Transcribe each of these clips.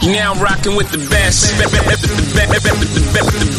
You now rocking with the best. The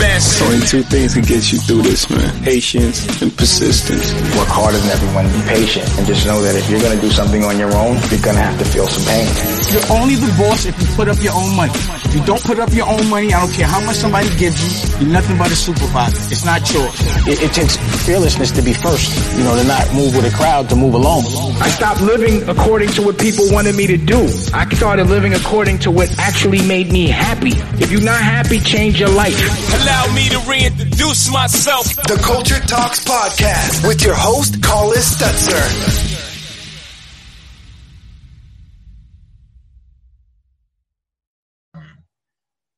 best. Only two things can get you through this, man. Patience and persistence. Work harder than everyone. Be patient. And just know that if you're going to do something on your own, you're going to have to feel some pain. You're only the boss if you put up your own money. If you don't put up your own money, I don't care how much somebody gives you, you're nothing but a supervisor. It's not yours. It, it takes fearlessness to be first. You know, to not move with a crowd, to move alone. I stopped living according to what people wanted me to do. I started living according to what actually made me happy. If you're not happy, change your life. Allow me to reintroduce myself. The Culture Talks Podcast with your host, Carlos Stutzer.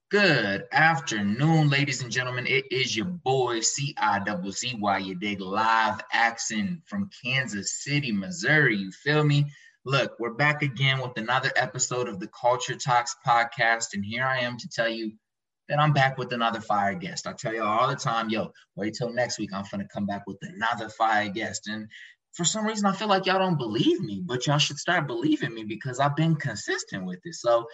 Good afternoon, ladies and gentlemen. It is your boy C-I-double-Z-Y, you dig, live action from Kansas City, Missouri. You feel me? Look, we're back again with another episode of the Culture Talks podcast, and here I am to tell you that I'm back with another fire guest. I tell you all the time, yo, wait till next week. I'm gonna come back with another fire guest. And for some reason, I feel like y'all don't believe me, but y'all should start believing me because I've been consistent with it. So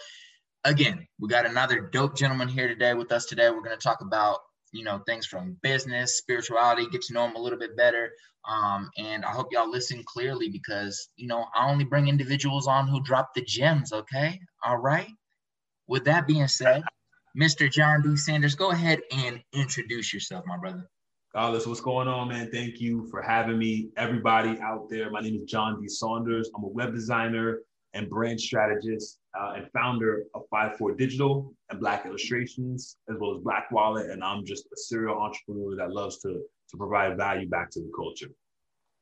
again, we got another dope gentleman here today with us today. We're going to talk about, you know, things from business, spirituality, get to know him a little bit better. Um, and I hope y'all listen clearly because, you know, I only bring individuals on who drop the gems. Okay. All right. With that being said, Mr. John D. Saunders, go ahead and introduce yourself, my brother. Carlos, what's going on, man? Thank you for having me. Everybody out there, my name is John D. Saunders. I'm a web designer and brand strategist uh, and founder of 54 Digital and Black Illustrations, as well as Black Wallet. And I'm just a serial entrepreneur that loves to, to provide value back to the culture.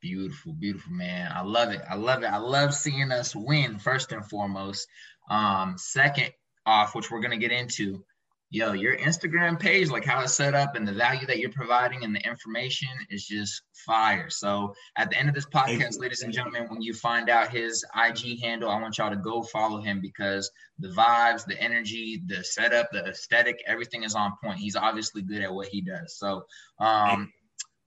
Beautiful, beautiful, man. I love it. I love it. I love seeing us win, first and foremost. Um, second off, which we're going to get into, yo, your Instagram page, like how it's set up and the value that you're providing and the information is just fire. So at the end of this podcast, ladies and gentlemen, when you find out his IG handle, I want y'all to go follow him because the vibes, the energy, the setup, the aesthetic, everything is on point. He's obviously good at what he does. So um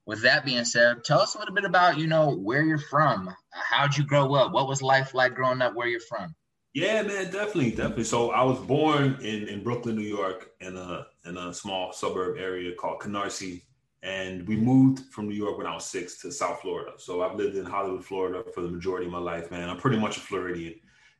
with that being said, tell us a little bit about, you know, where you're from. How'd you grow up? What was life like growing up where you're from? Yeah, man, definitely, definitely. So I was born in, in Brooklyn, New York, in a in a small suburb area called Canarsie, and we moved from New York when I was six to South Florida. So I've lived in Hollywood, Florida, for the majority of my life, man. I'm pretty much a Floridian,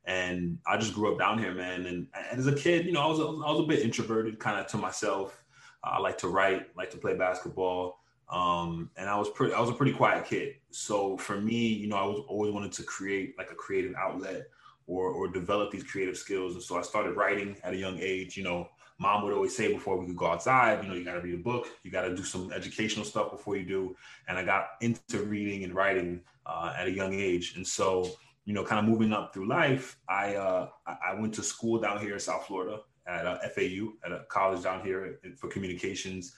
and I just grew up down here, man. And, and as a kid, you know, I was a, I was a bit introverted, kind of to myself. I like to write, like to play basketball. Um, and I was pretty, I was a pretty quiet kid. So for me, you know, I was always wanted to create like a creative outlet or or develop these creative skills. And so I started writing at a young age. You know, mom would always say before we could go outside, you know, you got to read a book, you got to do some educational stuff before you do. And I got into reading and writing uh, at a young age. And so, you know, kind of moving up through life, I uh, I went to school down here in South Florida at uh, FAU at a college down here for communications.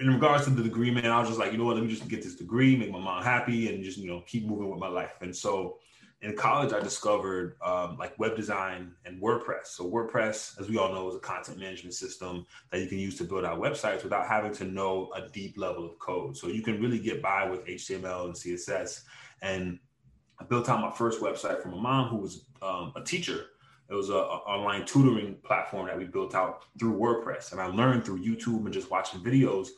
In regards to the degree, man, I was just like, you know what, let me just get this degree, make my mom happy, and just you know keep moving with my life. And so in college, I discovered um, like web design and WordPress. So WordPress, as we all know, is a content management system that you can use to build out websites without having to know a deep level of code. So you can really get by with HTML and CSS. And I built out my first website for my mom, who was um, a teacher. It was an online tutoring platform that we built out through WordPress. And I learned through YouTube and just watching videos.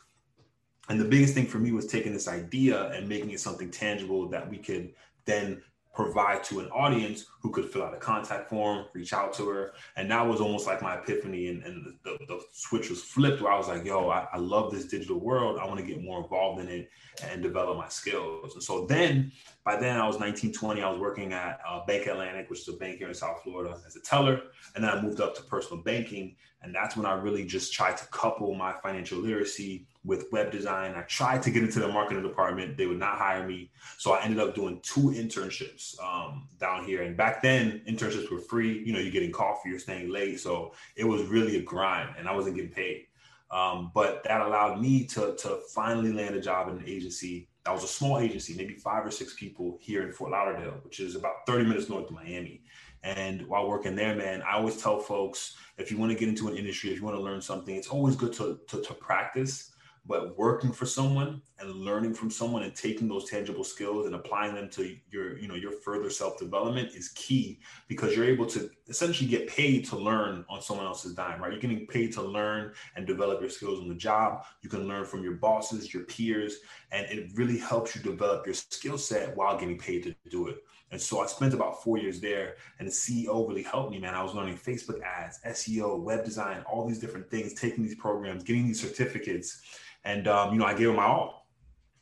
And the biggest thing for me was taking this idea and making it something tangible that we could then provide to an audience who could fill out a contact form, reach out to her. And that was almost like my epiphany. And, and the, the, switch was flipped where I was like, yo, I, I love this digital world. I want to get more involved in it and develop my skills. And so then, by then, I was 19, 20. I was working at uh, Bank Atlantic, which is a bank here in South Florida, as a teller. And then I moved up to personal banking. And that's when I really just tried to couple my financial literacy with web design. I tried to get into the marketing department. They would not hire me. So I ended up doing two internships um, down here. And back then, internships were free. You know, you're getting coffee, you're staying late. So it was really a grind and I wasn't getting paid. Um, but that allowed me to, to finally land a job in an agency. That was a small agency, maybe five or six people here in Fort Lauderdale, which is about 30 minutes north of Miami. And while working there, man, I always tell folks if you want to get into an industry, if you want to learn something, it's always good to, to, to practice but working for someone and learning from someone and taking those tangible skills and applying them to your you know your further self-development is key because you're able to essentially get paid to learn on someone else's dime right? You're getting paid to learn and develop your skills on the job. You can learn from your bosses your peers and it really helps you develop your skill set while getting paid to do it. And so I spent about four years there, and the CEO really helped me, man. I was learning Facebook ads, SEO, web design, all these different things, taking these programs, getting these certificates, and um, you know, I gave it my all.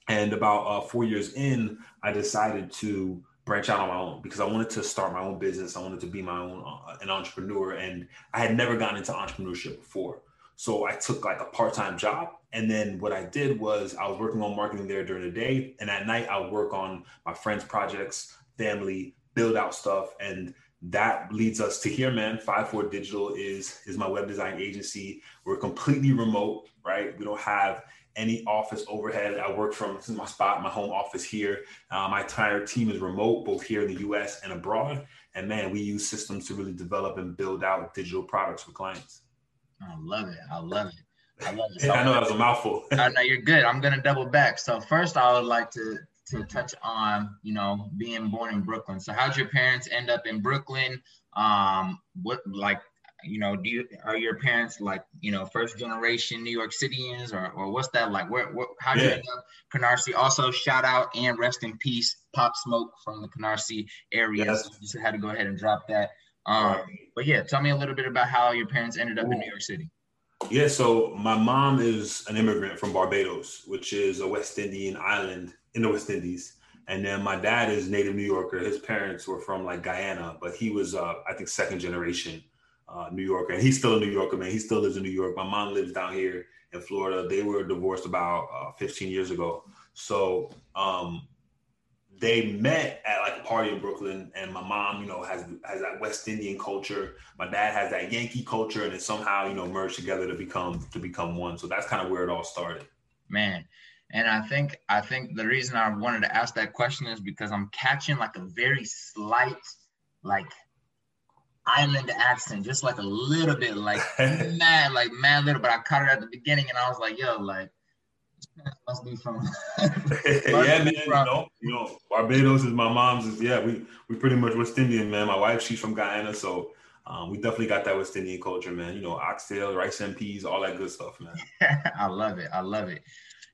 And about uh, four years in, I decided to branch out on my own because I wanted to start my own business. I wanted to be my own uh, an entrepreneur, and I had never gotten into entrepreneurship before. So I took like a part-time job. And then what I did was I was working on marketing there during the day. And at night I would work on my friends' projects family, build out stuff. And that leads us to here, man. Five Four Digital is is my web design agency. We're completely remote, right? We don't have any office overhead. I work from this is my spot, my home office here. Uh, my entire team is remote, both here in the U.S. and abroad. And man, we use systems to really develop and build out digital products for clients. I love it. I love it. I love it. So, I know that was a mouthful. I know you're good. I'm gonna double back. So first, I would like to to touch on, you know, being born in Brooklyn. So how'd your parents end up in Brooklyn? Um, what like, you know, do you are your parents like, you know, first generation New York Cityans or or what's that like? Where, where how did yeah. you end up Canarsie? Also, shout out and rest in peace, Pop Smoke from the Canarsie area. Yes. So just had to go ahead and drop that. Um, right. but yeah, tell me a little bit about how your parents ended up Ooh. in New York City. Yeah, so my mom is an immigrant from Barbados, which is a West Indian island in the West Indies. And then my dad is native New Yorker. His parents were from like Guyana, but he was, uh, I think, second generation uh, New Yorker. And he's still a New Yorker, man. He still lives in New York. My mom lives down here in Florida. They were divorced about uh, 15 years ago. So um, they met at like a party in Brooklyn, and my mom, you know, has has that West Indian culture. My dad has that Yankee culture, and it somehow, you know, merged together to become to become one. So that's kind of where it all started. Man, and I think I think the reason I wanted to ask that question is because I'm catching like a very slight like island accent, just like a little bit, like mad, like mad little. But I caught it at the beginning, and I was like, "Yo, like must be from." yeah, man. From. You know, you know, Barbados is my mom's. Is yeah, we we pretty much West Indian, man. My wife, she's from Guyana, so um, we definitely got that West Indian culture, man. You know, oxtail, rice and peas, all that good stuff, man. I love it. I love it.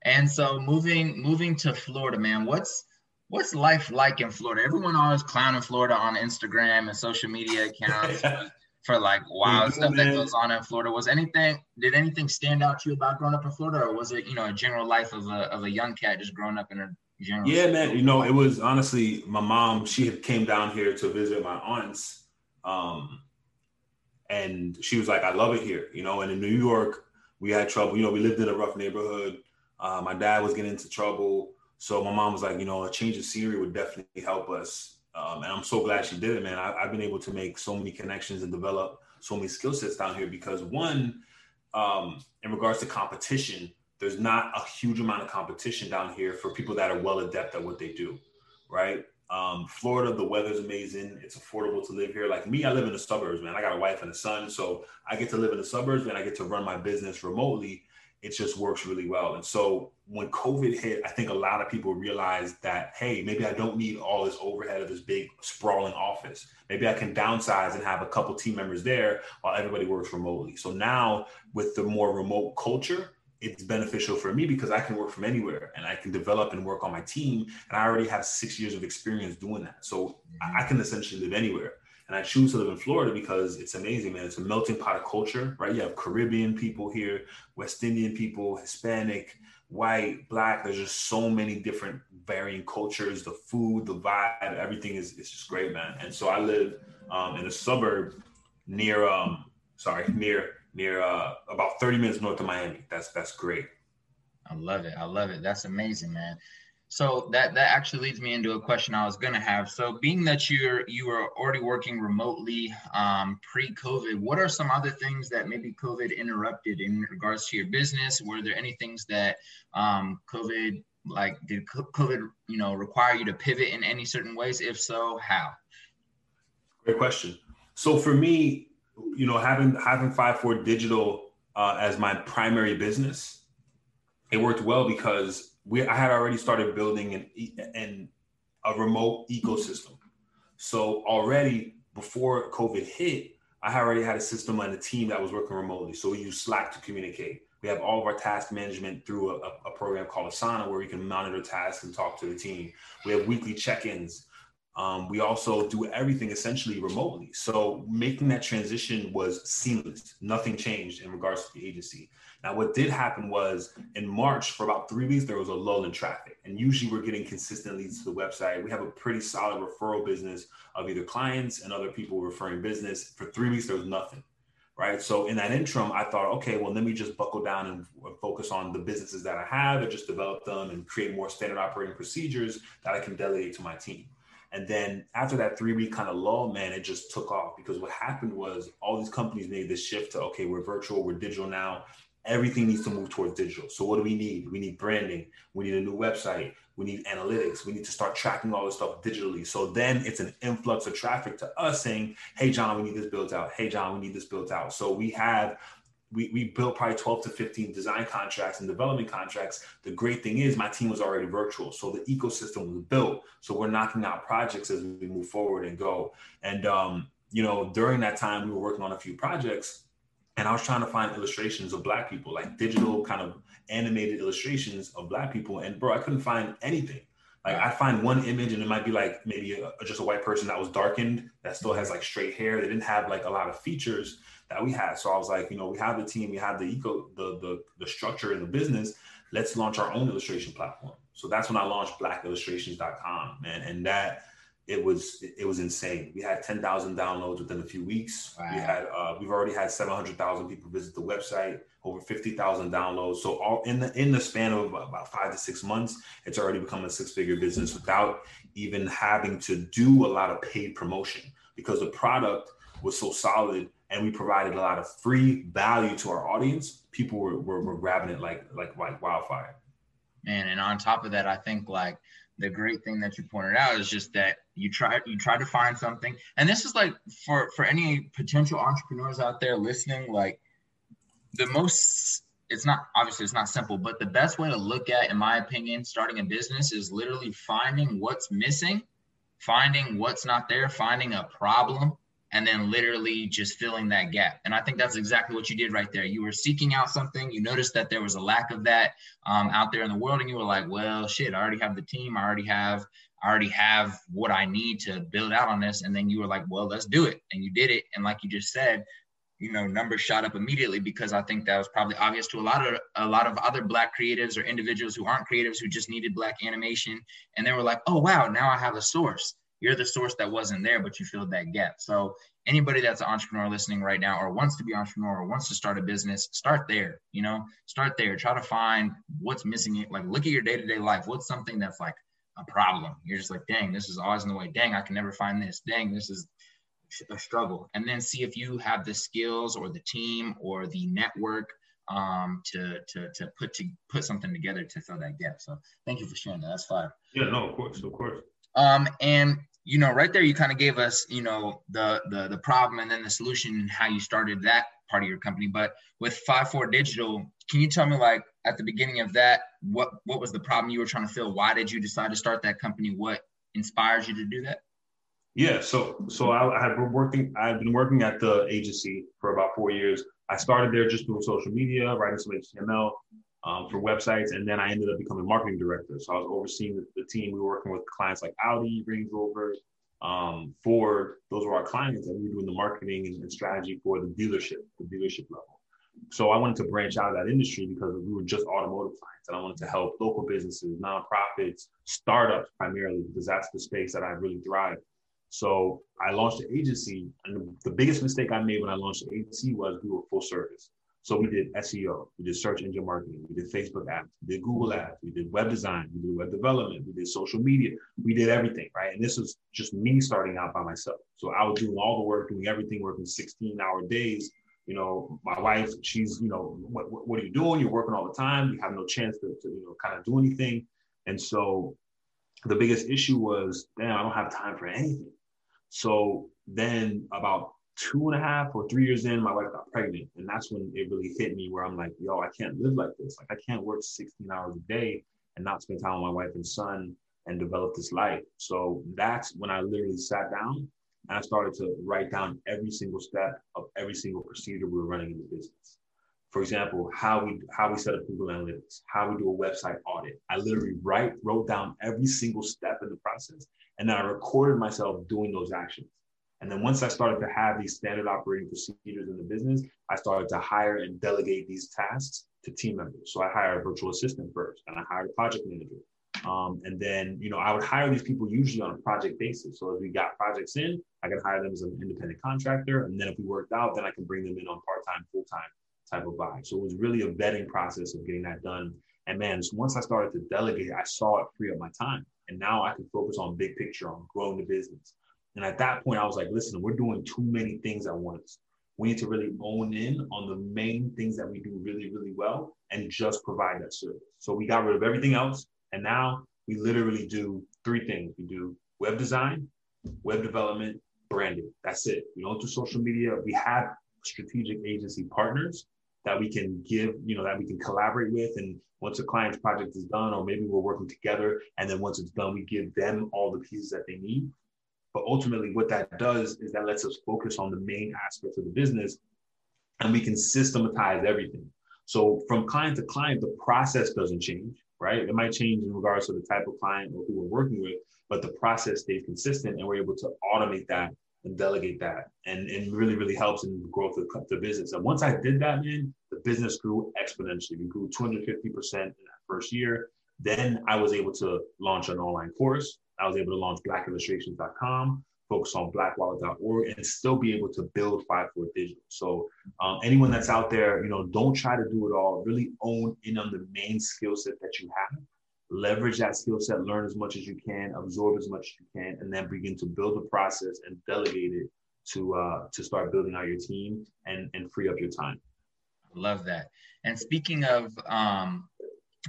And so moving moving to Florida, man, what's what's life like in Florida? Everyone always clowning Florida on Instagram and social media accounts for, for, like wild stuff man. that goes on in Florida. Was anything did anything stand out to you about growing up in Florida, or was it you know a general life of a of a young cat just growing up in a general? Yeah, man. You know, it was honestly my mom. She had came down here to visit my aunts, um, and she was like, "I love it here," you know. And in New York, we had trouble. You know, we lived in a rough neighborhood uh, my dad was getting into trouble. So my mom was like, you know, a change of scenery would definitely help us. Um, and I'm so glad she did it, man. I, have been able to make so many connections and develop so many skill sets down here because one, um, in regards to competition, there's not a huge amount of competition down here for people that are well adept at what they do, right? Um, Florida, the weather's amazing. It's affordable to live here. Like me, I live in the suburbs, man. I got a wife and a son, so I get to live in the suburbs and I get to run my business remotely it just works really well. And so when COVID hit, I think a lot of people realized that, hey, maybe I don't need all this overhead of this big sprawling office. Maybe I can downsize and have a couple team members there while everybody works remotely. So now with the more remote culture, it's beneficial for me because I can work from anywhere and I can develop and work on my team. And I already have six years of experience doing that. So I can essentially live anywhere. And I choose to live in Florida because it's amazing, man. It's a melting pot of culture, right? You have Caribbean people here, West Indian people, Hispanic, white, black. There's just so many different varying cultures. The food, the vibe, everything is it's just great, man. And so I live um, in a suburb near, um, sorry, near near uh, about 30 minutes north of Miami. That's that's great. I love it. I love it. That's amazing, man. So that that actually leads me into a question I was gonna have. So being that you're you were already working remotely um, pre-COVID, what are some other things that maybe COVID interrupted in regards to your business? Were there any things that um, COVID like did COVID you know require you to pivot in any certain ways? If so, how? Great question. So for me, you know, having having five four digital uh, as my primary business it worked well because we I had already started building an a remote ecosystem. So already before COVID hit, I already had a system and a team that was working remotely. So we use Slack to communicate. We have all of our task management through a, a program called Asana where we can monitor tasks and talk to the team. We have weekly check-ins. Um, we also do everything essentially remotely. So making that transition was seamless. Nothing changed in regards to the agency. Now, what did happen was in March, for about three weeks, there was a lull in traffic. And usually we're getting consistent leads to the website. We have a pretty solid referral business of either clients and other people referring business. For three weeks, there was nothing. Right. So in that interim, I thought, okay, well, let me just buckle down and focus on the businesses that I have and just develop them and create more standard operating procedures that I can delegate to my team. And then after that three week kind of lull, man, it just took off because what happened was all these companies made this shift to okay, we're virtual, we're digital now everything needs to move towards digital. So what do we need? We need branding. We need a new website. We need analytics. We need to start tracking all this stuff digitally. So then it's an influx of traffic to us saying, "Hey John, we need this built out. Hey John, we need this built out." So we have we, we built probably 12 to 15 design contracts and development contracts. The great thing is my team was already virtual. So the ecosystem was built. So we're knocking out projects as we move forward and go. And um, you know, during that time we were working on a few projects and I was trying to find illustrations of black people, like digital kind of animated illustrations of black people. And bro, I couldn't find anything. Like I find one image and it might be like maybe a, just a white person that was darkened that still has like straight hair. They didn't have like a lot of features that we had. So I was like, you know, we have the team, we have the eco, the the, the structure in the business. Let's launch our own illustration platform. So that's when I launched blackillustrations.com, man. And that it was it was insane. We had 10,000 downloads within a few weeks. Wow. We had uh, we've already had 700,000 people visit the website, over 50,000 downloads. So all in the in the span of about 5 to 6 months, it's already become a six-figure business without even having to do a lot of paid promotion because the product was so solid and we provided a lot of free value to our audience. People were, were, were grabbing it like like like wildfire. Man, and on top of that, I think like the great thing that you pointed out is just that you try you try to find something and this is like for for any potential entrepreneurs out there listening like the most it's not obviously it's not simple but the best way to look at in my opinion starting a business is literally finding what's missing finding what's not there finding a problem and then literally just filling that gap. And I think that's exactly what you did right there. You were seeking out something, you noticed that there was a lack of that um, out there in the world, and you were like, well, shit, I already have the team, I already have. I already have what I need to build out on this. And then you were like, well, let's do it. And you did it. And like you just said, you know, numbers shot up immediately because I think that was probably obvious to a lot of a lot of other black creatives or individuals who aren't creatives who just needed black animation. And they were like, oh wow, now I have a source you're the source that wasn't there, but you filled that gap. So anybody that's an entrepreneur listening right now or wants to be entrepreneur or wants to start a business, start there, you know, start there. Try to find what's missing. Like look at your day-to-day life. What's something that's like a problem? You're just like, dang, this is always in the way. Dang, I can never find this. Dang, this is a struggle. And then see if you have the skills or the team or the network um, to to to put to put something together to fill that gap. So thank you for sharing that. That's fine. Yeah, no, of course, of course. Um, and you know, right there, you kind of gave us, you know, the the the problem and then the solution and how you started that part of your company. But with Five Four Digital, can you tell me, like, at the beginning of that, what what was the problem you were trying to fill? Why did you decide to start that company? What inspires you to do that? Yeah, so so I, I had been working. I've been working at the agency for about four years. I started there just doing social media, writing some HTML, um, for websites. And then I ended up becoming marketing director. So I was overseeing the, the team. We were working with clients like Audi, Range Rover, um, Ford. Those were our clients, and we were doing the marketing and, and strategy for the dealership, the dealership level. So I wanted to branch out of that industry because we were just automotive clients, and I wanted to help local businesses, nonprofits, startups primarily, because that's the space that I really thrive. So I launched the agency, and the biggest mistake I made when I launched the agency was we were full service. So we did SEO, we did search engine marketing, we did Facebook ads, we did Google ads, we did web design, we did web development, we did social media, we did everything, right? And this was just me starting out by myself. So I was doing all the work, doing everything, working 16 hour days. You know, my wife, she's, you know, what, what, are you doing? You're working all the time. You have no chance to, to, you know, kind of do anything. And so the biggest issue was, damn, I don't have time for anything. So then about two and a half or three years in, my wife got pregnant. And that's when it really hit me where I'm like, yo, I can't live like this. Like I can't work 16 hours a day and not spend time with my wife and son and develop this life. So that's when I literally sat down and I started to write down every single step of every single procedure we were running in the business. For example, how we how we set up Google Analytics, how we do a website audit. I literally write wrote down every single step in the process, and then I recorded myself doing those actions. And then once I started to have these standard operating procedures in the business, I started to hire and delegate these tasks to team members. So I hired a virtual assistant first, and I hired a project manager. Um, and then, you know, I would hire these people usually on a project basis. So as we got projects in, I could hire them as an independent contractor. And then if we worked out, then I can bring them in on part-time, full-time type of vibe. So it was really a vetting process of getting that done. And man, once I started to delegate, I saw it free up my time. And now I can focus on big picture, on growing the business. And at that point, I was like, listen, we're doing too many things at once. We need to really own in on the main things that we do really, really well and just provide that service. So we got rid of everything else. And now we literally do three things. We do web design, web development, branding. That's it. We don't do social media. We have strategic agency partners that we can give, you know, that we can collaborate with. And once a client's project is done, or maybe we're working together, and then once it's done, we give them all the pieces that they need. But ultimately, what that does is that lets us focus on the main aspects of the business and we can systematize everything. So from client to client, the process doesn't change, right? It might change in regards to the type of client or who we're working with, but the process stays consistent and we're able to automate that and delegate that. And it really, really helps in the growth of the business. And once I did that, man, the business grew exponentially. We grew 250% in that first year. Then I was able to launch an online course. I was able to launch blackillustrations.com, focus on blackwallet.org, and still be able to build 5 4 Digital. So, um, anyone that's out there, you know, don't try to do it all. Really own in on the main skill set that you have. Leverage that skill set, learn as much as you can, absorb as much as you can, and then begin to build a process and delegate it to uh, to start building out your team and and free up your time. Love that. And speaking of um,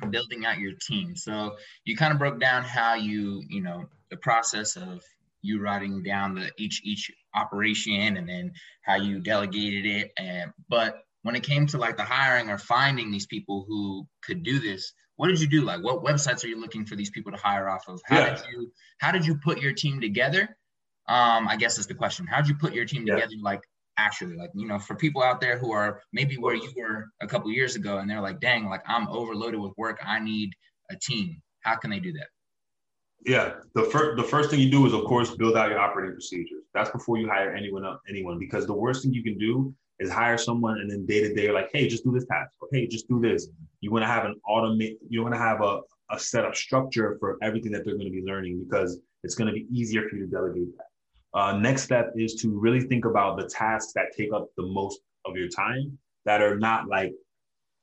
building out your team. So you kind of broke down how you, you know, the process of you writing down the each each operation and then how you delegated it. And but when it came to like the hiring or finding these people who could do this, what did you do? Like what websites are you looking for these people to hire off of? How yeah. did you how did you put your team together? Um, I guess is the question. How did you put your team yeah. together? Like actually like you know for people out there who are maybe where you were a couple years ago and they're like dang like i'm overloaded with work. I need a team. How can they do that? Yeah. The first the first thing you do is of course build out your operating procedures. That's before you hire anyone else, anyone because the worst thing you can do is hire someone and then day to day like hey just do this task or hey just do this. You want to have an automate you want to have a, a set of structure for everything that they're going to be learning because it's going to be easier for you to delegate that uh, next step is to really think about the tasks that take up the most of your time that are not like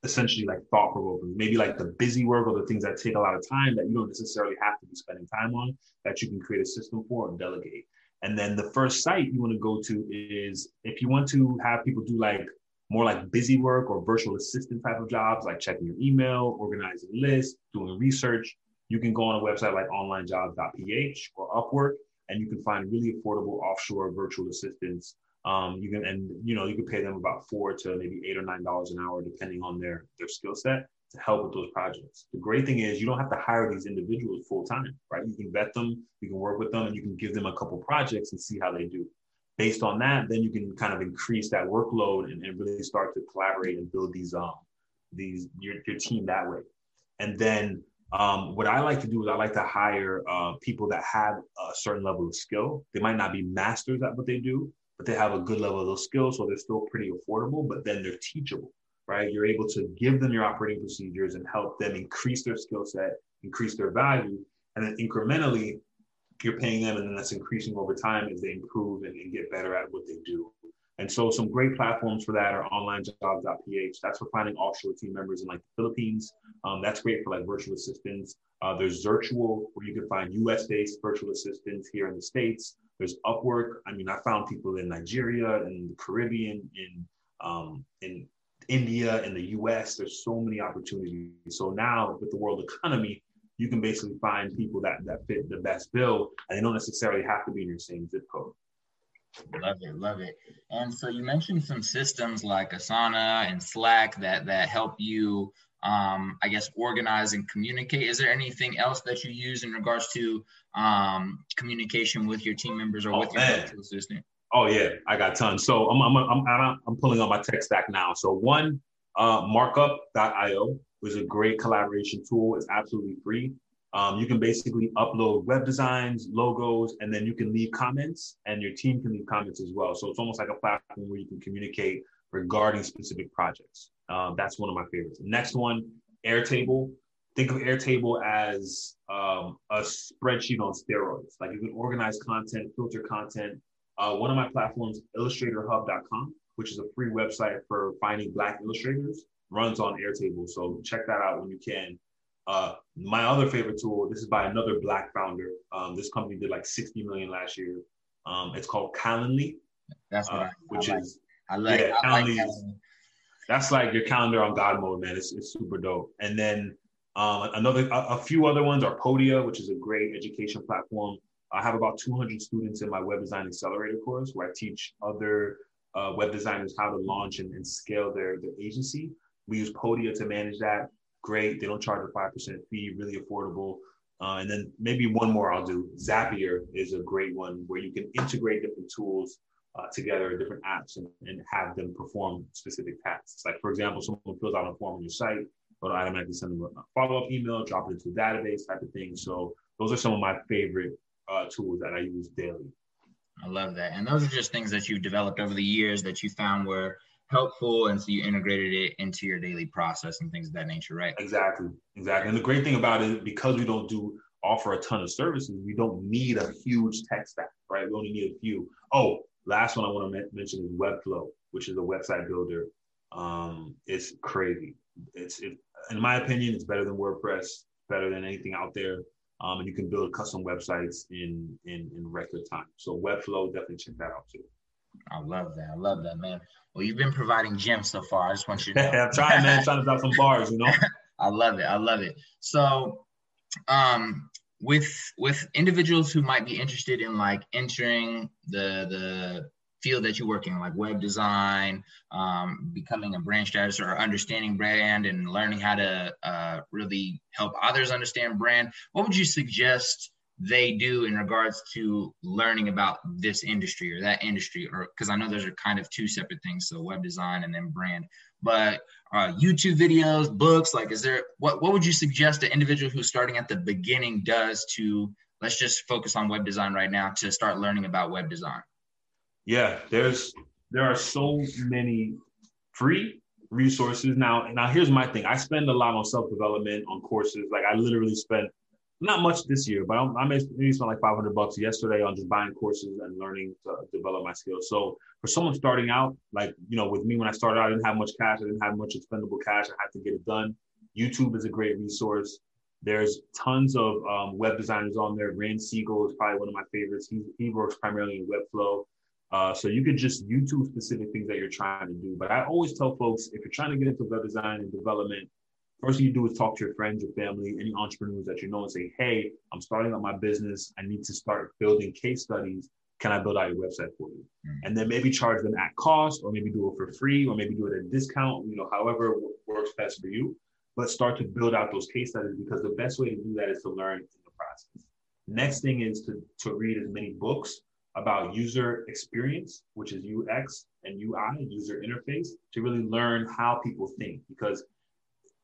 essentially like thought provoking, maybe like the busy work or the things that take a lot of time that you don't necessarily have to be spending time on that you can create a system for and delegate. And then the first site you want to go to is if you want to have people do like more like busy work or virtual assistant type of jobs, like checking your email, organizing lists, doing research, you can go on a website like onlinejobs.ph or Upwork and you can find really affordable offshore virtual assistants. Um, you can and you know you can pay them about four to maybe eight or nine dollars an hour depending on their their skill set to help with those projects. The great thing is you don't have to hire these individuals full time, right? You can vet them, you can work with them, and you can give them a couple projects and see how they do. Based on that, then you can kind of increase that workload and, and really start to collaborate and build these um these your, your team that way. And then um, what I like to do is I like to hire uh, people that have a certain level of skill. They might not be masters at what they do, but they have a good level of those skills, so they're still pretty affordable. But then they're teachable, right? You're able to give them your operating procedures and help them increase their skill set, increase their value, and then incrementally, you're paying them, and then that's increasing over time as they improve and, and get better at what they do. And so some great platforms for that are onlinejobs.ph. That's for finding offshore team members in like the Philippines. Um, that's great for like virtual assistants. Uh, there's Virtual, where you can find US-based virtual assistants here in the States. There's Upwork. I mean, I found people in Nigeria, in the Caribbean, in um, in India, in the US. There's so many opportunities. So now with the world economy, you can basically find people that that fit the best bill, and they don't necessarily have to be in your same zip code. Love it, love it. And so you mentioned some systems like Asana and Slack that that help you, um, I guess, organize and communicate. Is there anything else that you use in regards to um, communication with your team members or Oh, with your virtual assistant? Oh yeah, I got tons. So I'm I'm I'm, I'm, I'm pulling on my tech stack now. So one, uh, Markup.io is a great collaboration tool. It's absolutely free. Um, you can basically upload web designs, logos, and then you can leave comments, and your team can leave comments as well. So it's almost like a platform where you can communicate regarding specific projects. Um, that's one of my favorites. Next one, Airtable. Think of Airtable as um, a spreadsheet on steroids. Like you can organize content, filter content, uh, one of my platforms, illustratorhub.com, which is a free website for finding Black illustrators, runs on Airtable. So check that out when you can. Uh, my other favorite tool, this is by another Black founder. Um, this company did like 60 million last year. Um, it's called Calendly, That's what uh, I, which I like. is I like. yeah, I like Calendly that. is- that's like your calendar on God mode, man. It's, it's super dope. And then um, another, a, a few other ones are Podia, which is a great education platform. I have about 200 students in my web design accelerator course where I teach other uh, web designers how to launch and, and scale their, their agency. We use Podia to manage that. Great. They don't charge a 5% fee, really affordable. Uh, and then maybe one more I'll do. Zapier is a great one where you can integrate different tools uh, together, different apps, and, and have them perform specific tasks. Like, for example, someone fills out a form on your site, it'll automatically send them a follow up email, drop it into a database type of thing. So, those are some of my favorite uh, tools that I use daily. I love that. And those are just things that you've developed over the years that you found were helpful. And so you integrated it into your daily process and things of that nature, right? Exactly, exactly. And the great thing about it, because we don't do offer a ton of services, we don't need a huge tech stack, right? We only need a few. Oh, last one I want to mention is Webflow, which is a website builder. Um, it's crazy. It's it, in my opinion, it's better than WordPress, better than anything out there. Um, and you can build custom websites in in in record time. So Webflow, definitely check that out too. I love that. I love that, man. Well, you've been providing gems so far. I just want you to know. I'm trying, man, trying to drop some bars, you know. I love it. I love it. So, um, with with individuals who might be interested in like entering the the field that you work in, like web design, um, becoming a brand strategist, or understanding brand and learning how to uh, really help others understand brand, what would you suggest they do in regards to learning about this industry or that industry? Or because I know those are kind of two separate things, so web design and then brand. But uh, YouTube videos, books, like, is there what what would you suggest an individual who's starting at the beginning does to let's just focus on web design right now to start learning about web design? Yeah, there's there are so many free resources now. Now here's my thing. I spend a lot on self development on courses. Like I literally spent not much this year, but I, I maybe spent like 500 bucks yesterday on just buying courses and learning to develop my skills. So for someone starting out, like you know, with me when I started out, I didn't have much cash. I didn't have much expendable cash. I had to get it done. YouTube is a great resource. There's tons of um, web designers on there. Ran Segall is probably one of my favorites. He, he works primarily in Webflow. Uh, so you could just YouTube specific things that you're trying to do. But I always tell folks if you're trying to get into web design and development, first thing you do is talk to your friends, your family, any entrepreneurs that you know, and say, "Hey, I'm starting up my business. I need to start building case studies. Can I build out your website for you?" Mm-hmm. And then maybe charge them at cost, or maybe do it for free, or maybe do it at a discount. You know, however works best for you. But start to build out those case studies because the best way to do that is to learn in the process. Next thing is to to read as many books about user experience, which is UX and UI, user interface, to really learn how people think. Because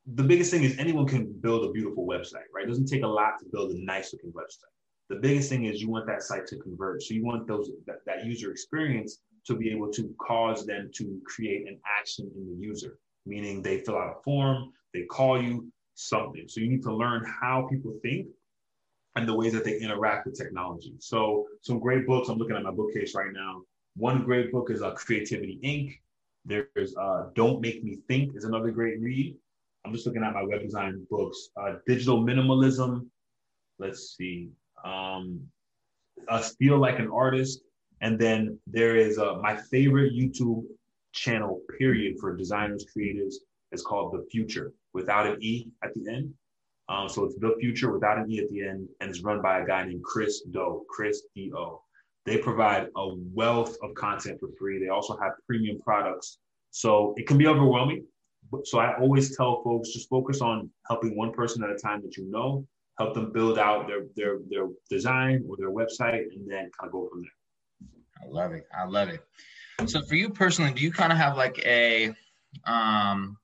the biggest thing is anyone can build a beautiful website, right? It doesn't take a lot to build a nice looking website. The biggest thing is you want that site to convert. So you want those that, that user experience to be able to cause them to create an action in the user, meaning they fill out a form, they call you something. So you need to learn how people think and the ways that they interact with technology. So some great books. I'm looking at my bookcase right now. One great book is uh, Creativity Inc. There's uh, Don't Make Me Think is another great read. I'm just looking at my web design books. Uh, Digital Minimalism. Let's see. Um, uh, Steal Like an Artist. And then there is uh, my favorite YouTube channel, period, for designers, creatives. It's called The Futur without an E at the end. Um, so it's The Futur without an E at the end, and it's run by a guy named Chris Do, Chris D O. They provide a wealth of content for free. They also have premium products. So it can be overwhelming. So I always tell folks just focus on helping one person at a time that you know, help them build out their their their design or their website, and then kind of go from there. I love it. I love it. So for you personally, do you kind of have like a um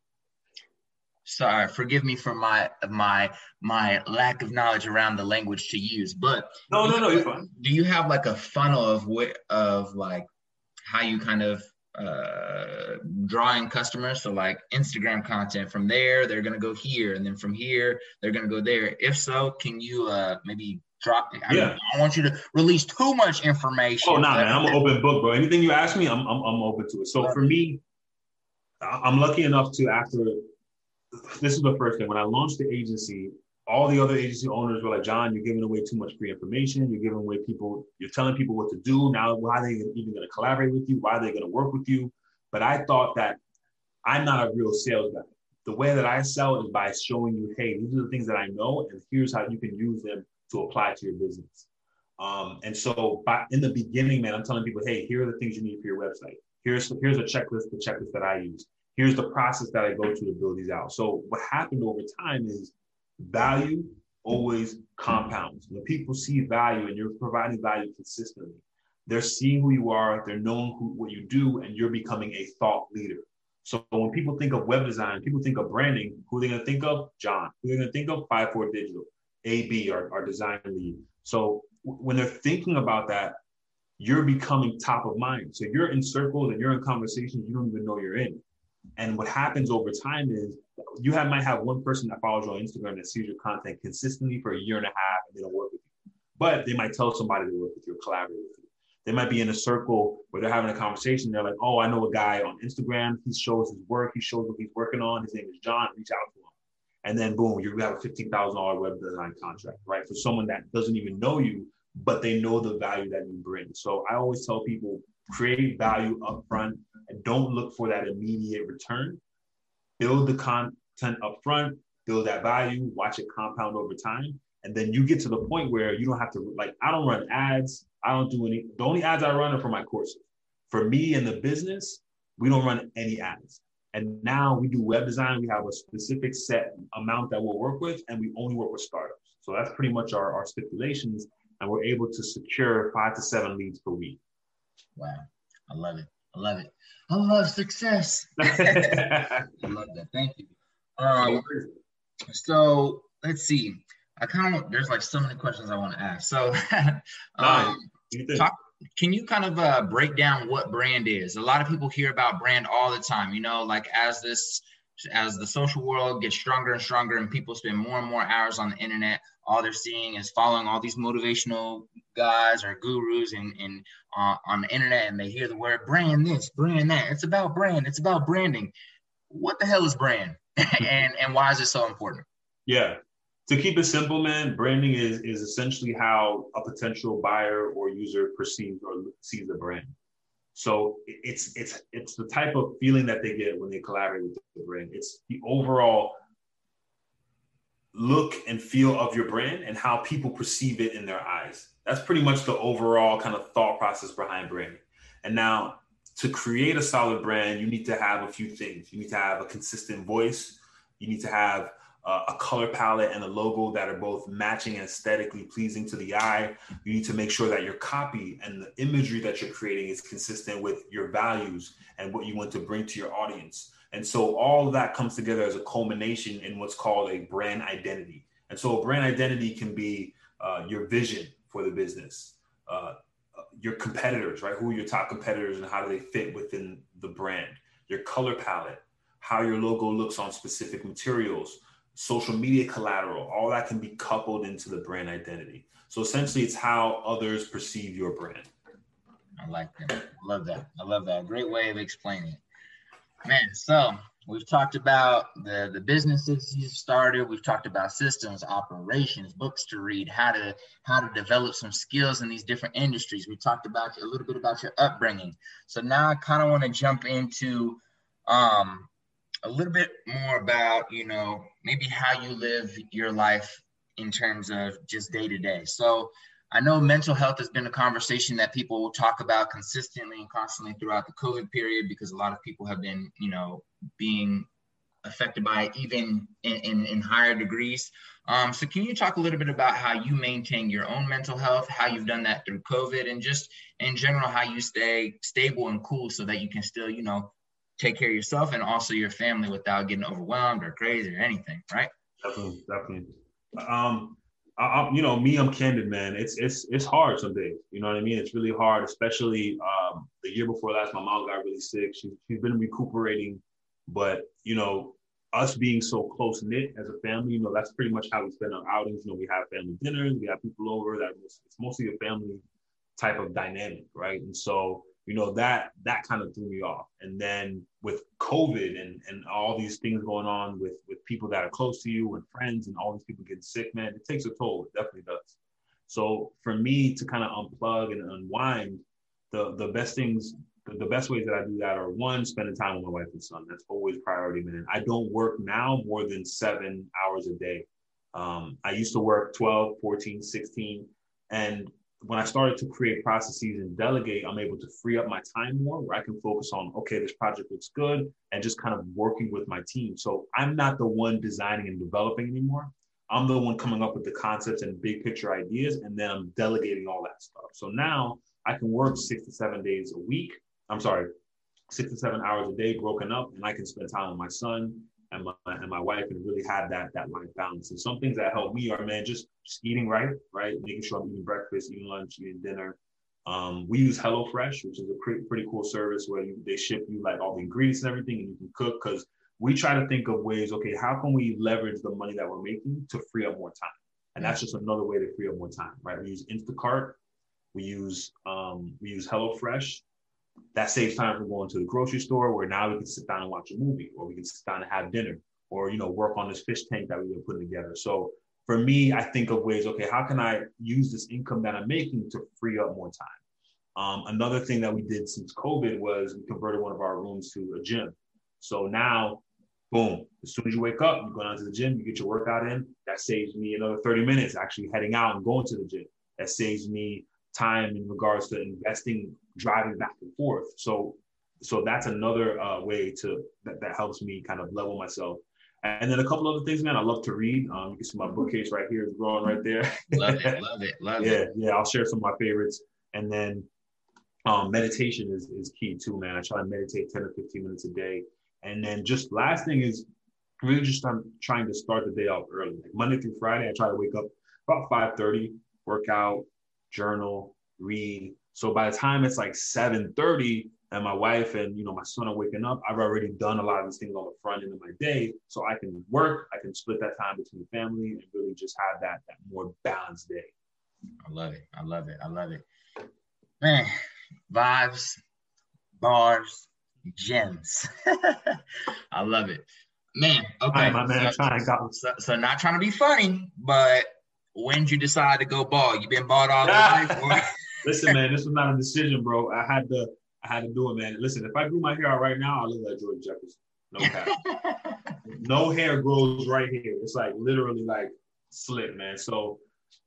sorry, forgive me for my my my lack of knowledge around the language to use, but no, no, no, you're fine. Do you have like a funnel of what of like how you kind of uh, drawing customers. So like Instagram content from there, they're gonna go here, and then from here, they're gonna go there. If so, can you uh, maybe drop? I Yeah. don't, I don't want you to release too much information. Oh, nah, man, I'm an open book, bro. Anything you ask me, I'm, I'm, I'm open to it. So for me, I'm lucky enough to after this is the first thing when I launched the agency, all the other agency owners were like, John, you're giving away too much free information. You're giving away people, you're telling people what to do. Now, why are they even going to collaborate with you? Why are they going to work with you? But I thought that I'm not a real sales guy. The way that I sell is by showing you, hey, these are the things that I know, and here's how you can use them to apply to your business. Um, and so by, in the beginning, man, I'm telling people, hey, here are the things you need for your website. Here's here's a checklist, the checklist that I use. Here's the process that I go to to build these out. So what happened over time is value always compounds. When people see value and you're providing value consistently, they're seeing who you are, they're knowing who, what you do, and you're becoming a thought leader. So when people think of web design, people think of branding, who are they gonna think of? John. Who are they gonna think of? Five Four Digital, AB, our, our design lead. So w- when they're thinking about that, you're becoming top of mind. So you're in circles and you're in conversations you don't even know you're in. And what happens over time is you have might have one person that follows you on Instagram that sees your content consistently for a year and a half and they don't work with you. But they might tell somebody to work with you or collaborate with you. They might be in a circle where they're having a conversation. They're like, oh, I know a guy on Instagram. He shows his work. He shows what he's working on. His name is John. Reach out to him. And then boom, you have a $15,000 web design contract, right? For someone that doesn't even know you, but they know the value that you bring. So I always tell people create value upfront and don't look for that immediate return. Build the content upfront, build that value, watch it compound over time. And then you get to the point where you don't have to, like, I don't run ads. I don't do any, the only ads I run are for my courses. For me and the business, we don't run any ads. And now we do web design. We have a specific set amount that we'll work with, and we only work with startups. So that's pretty much our, our stipulations. And we're able to secure five to seven leads per week. Wow, I love it. I love it. I love success. I love that. Thank you. Um, so let's see. I kind of there's like so many questions I want to ask. So, um, talk, can you kind of uh, break down what brand is? A lot of people hear about brand all the time. You know, like as this as the social world gets stronger and stronger, and people spend more and more hours on the internet, all they're seeing is following all these motivational guys or gurus and and uh, on the internet, and they hear the word brand this, brand that. It's about brand. It's about branding. What the hell is brand, and and why is it so important? Yeah. To keep it simple, man, branding is is essentially how a potential buyer or user perceives or sees a brand. So it's it's it's the type of feeling that they get when they collaborate with the brand. It's the overall look and feel of your brand and how people perceive it in their eyes. That's pretty much the overall kind of thought process behind branding. And now to create a solid brand, you need to have a few things. You need to have a consistent voice. You need to have a color palette and a logo that are both matching and aesthetically pleasing to the eye. You need to make sure that your copy and the imagery that you're creating is consistent with your values and what you want to bring to your audience. And so all of that comes together as a culmination in what's called a brand identity. And so a brand identity can be uh, your vision for the business, uh, your competitors, right? Who are your top competitors and how do they fit within the brand? Your color palette, how your logo looks on specific materials, social media collateral, all that can be coupled into the brand identity. So essentially, it's how others perceive your brand. I like that. I love that. I love that. Great way of explaining it. Man, so we've talked about the, the businesses you started. We've talked about systems, operations, books to read, how to how to develop some skills in these different industries. We talked about a little bit about your upbringing. So now I kind of want to jump into um, a little bit more about you know maybe how you live your life in terms of just day to day. So I know mental health has been a conversation that people will talk about consistently and constantly throughout the COVID period because a lot of people have been, you know, being affected by it even in, in, in higher degrees. Um, so can you talk a little bit about how you maintain your own mental health, how you've done that through COVID, and just in general how you stay stable and cool so that you can still, you know, take care of yourself and also your family without getting overwhelmed or crazy or anything, right? Definitely, definitely. Um, I, I, you know, me, I'm candid, man. It's it's it's hard some days. You know what I mean? It's really hard, especially um, the year before last. My mom got really sick. She, she's been recuperating, but you know, us being so close knit as a family, you know, that's pretty much how we spend our outings. You know, we have family dinners, we have people over. That it's mostly a family type of dynamic, right? And so you know that that kind of threw me off. And then with covid and and all these things going on with with people that are close to you and friends and all these people getting sick man it takes a toll. It definitely does. So for me to kind of unplug and unwind the the best things the, best ways that i do that are one spending time with my wife and son. That's always priority man. I don't work now more than seven hours a day. Um, i used to work 12 14 16 and when I started to create processes and delegate, I'm able to free up my time more where I can focus on, okay, this project looks good and just kind of working with my team. So I'm not the one designing and developing anymore. I'm the one coming up with the concepts and big picture ideas, and then I'm delegating all that stuff. So now I can work six to seven days a week. I'm sorry, six to seven hours a day broken up, and I can spend time with my son and my and my wife and really have that that life balance. And some things that help me are man, just, just eating right, right, making sure I'm eating breakfast, eating lunch, eating dinner. Um, we use HelloFresh, which is a pretty, pretty cool service where you, they ship you like all the ingredients and everything, and you can cook. Because we try to think of ways, okay, how can we leverage the money that we're making to free up more time? And that's just another way to free up more time, right? We use Instacart, we use um, we use HelloFresh, that saves time from going to the grocery store where now we can sit down and watch a movie or we can sit down and have dinner or you know work on this fish tank that we've been putting together. So for me i think of ways okay how can i use this income that i'm making to free up more time? Um, another thing that we did since covid was we converted one of our rooms to a gym. So now boom as soon as you wake up you go down to the gym you get your workout in. That saves me another 30 minutes actually heading out and going to the gym. That saves me time in regards to investing driving back and forth. So so that's another uh, way to that, that helps me kind of level myself. And then a couple other things man i love to read. Um, you can see my bookcase right here is growing right there. Love it love it love yeah, it. yeah i'll share some of my favorites. And then um, meditation is, is key too man. I try to meditate 10 or 15 minutes a day. And then just last thing is really just I'm trying to start the day off early. Like Monday through Friday, I try to wake up about 5:30, work out, journal, read. So by the time it's like 7:30 and my wife and you know my son are waking up, I've already done a lot of these things on the front end of my day. So I can work, I can split that time between the family and really just have that that more balanced day. I love it. I love it. I love it. Man, vibes, bars, gems. I love it. Man, okay. My man, so, trying to so, so not trying to be funny, but when did you decide to go ball? You been bald all your life? Listen, man, this was not a decision, bro. I had to, I had to do it, man. Listen, if I grew my hair out right now, I look like George Jefferson. No cap. no hair grows right here. It's like literally like slit, man. So,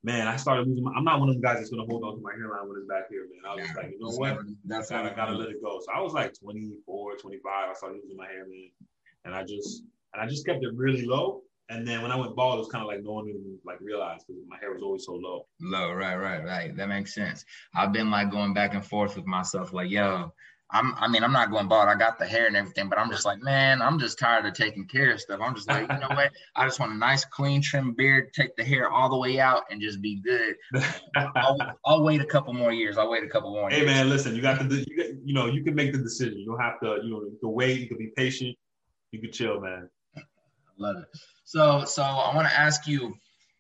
man, I started losing. My, I'm not one of them guys that's gonna hold on to my hairline when it's back here, man. I was just like, you know what? never- That's I gotta, never gotta let it go. So I was like 24, 25. I started losing my hair, man. And I just, and I just kept it really low. And then when I went bald, it was kind of like no one even like realized because my hair was always so low. Low, right, right, right. That makes sense. I've been like going back and forth with myself, like, yo, I'm I mean, I'm not going bald. I got the hair and everything, but I'm just like, man, I'm just tired of taking care of stuff. I'm just like, you know what? I just want a nice, clean, trim beard, take the hair all the way out and just be good. I'll, I'll wait a couple more years. I'll wait a couple more hey years. man, listen, you got to, you, got, you know, you can make the decision. You don't have to, you know, the wait. You can be patient. You can chill, man. Love it. So, so I want to ask you,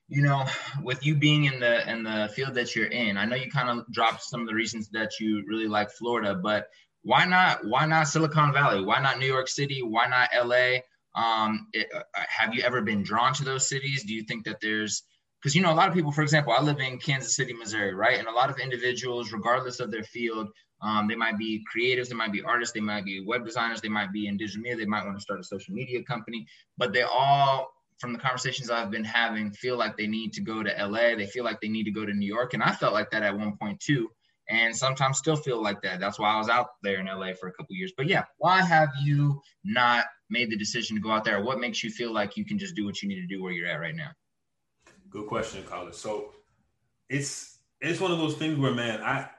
you know, with you being in the in the field that you're in, I know you kind of dropped some of the reasons that you really like Florida, but why not? Why not Silicon Valley? Why not New York City? Why not LA? Um, it, uh, have you ever been drawn to those cities? Do you think that there's because you know a lot of people, for example, I live in Kansas City, Missouri, right? And a lot of individuals, regardless of their field, um, they might be creatives, they might be artists, they might be web designers, they might be in digital media, they might want to start a social media company, but they all from the conversations I've been having, feel like they need to go to LA. They feel like they need to go to New York, and I felt like that at one point too, and sometimes still feel like that. That's why I was out there in LA for a couple years. But yeah, why have you not made the decision to go out there? What makes you feel like you can just do what you need to do where you're at right now? Good question, Carlos. So it's it's one of those things where, man, I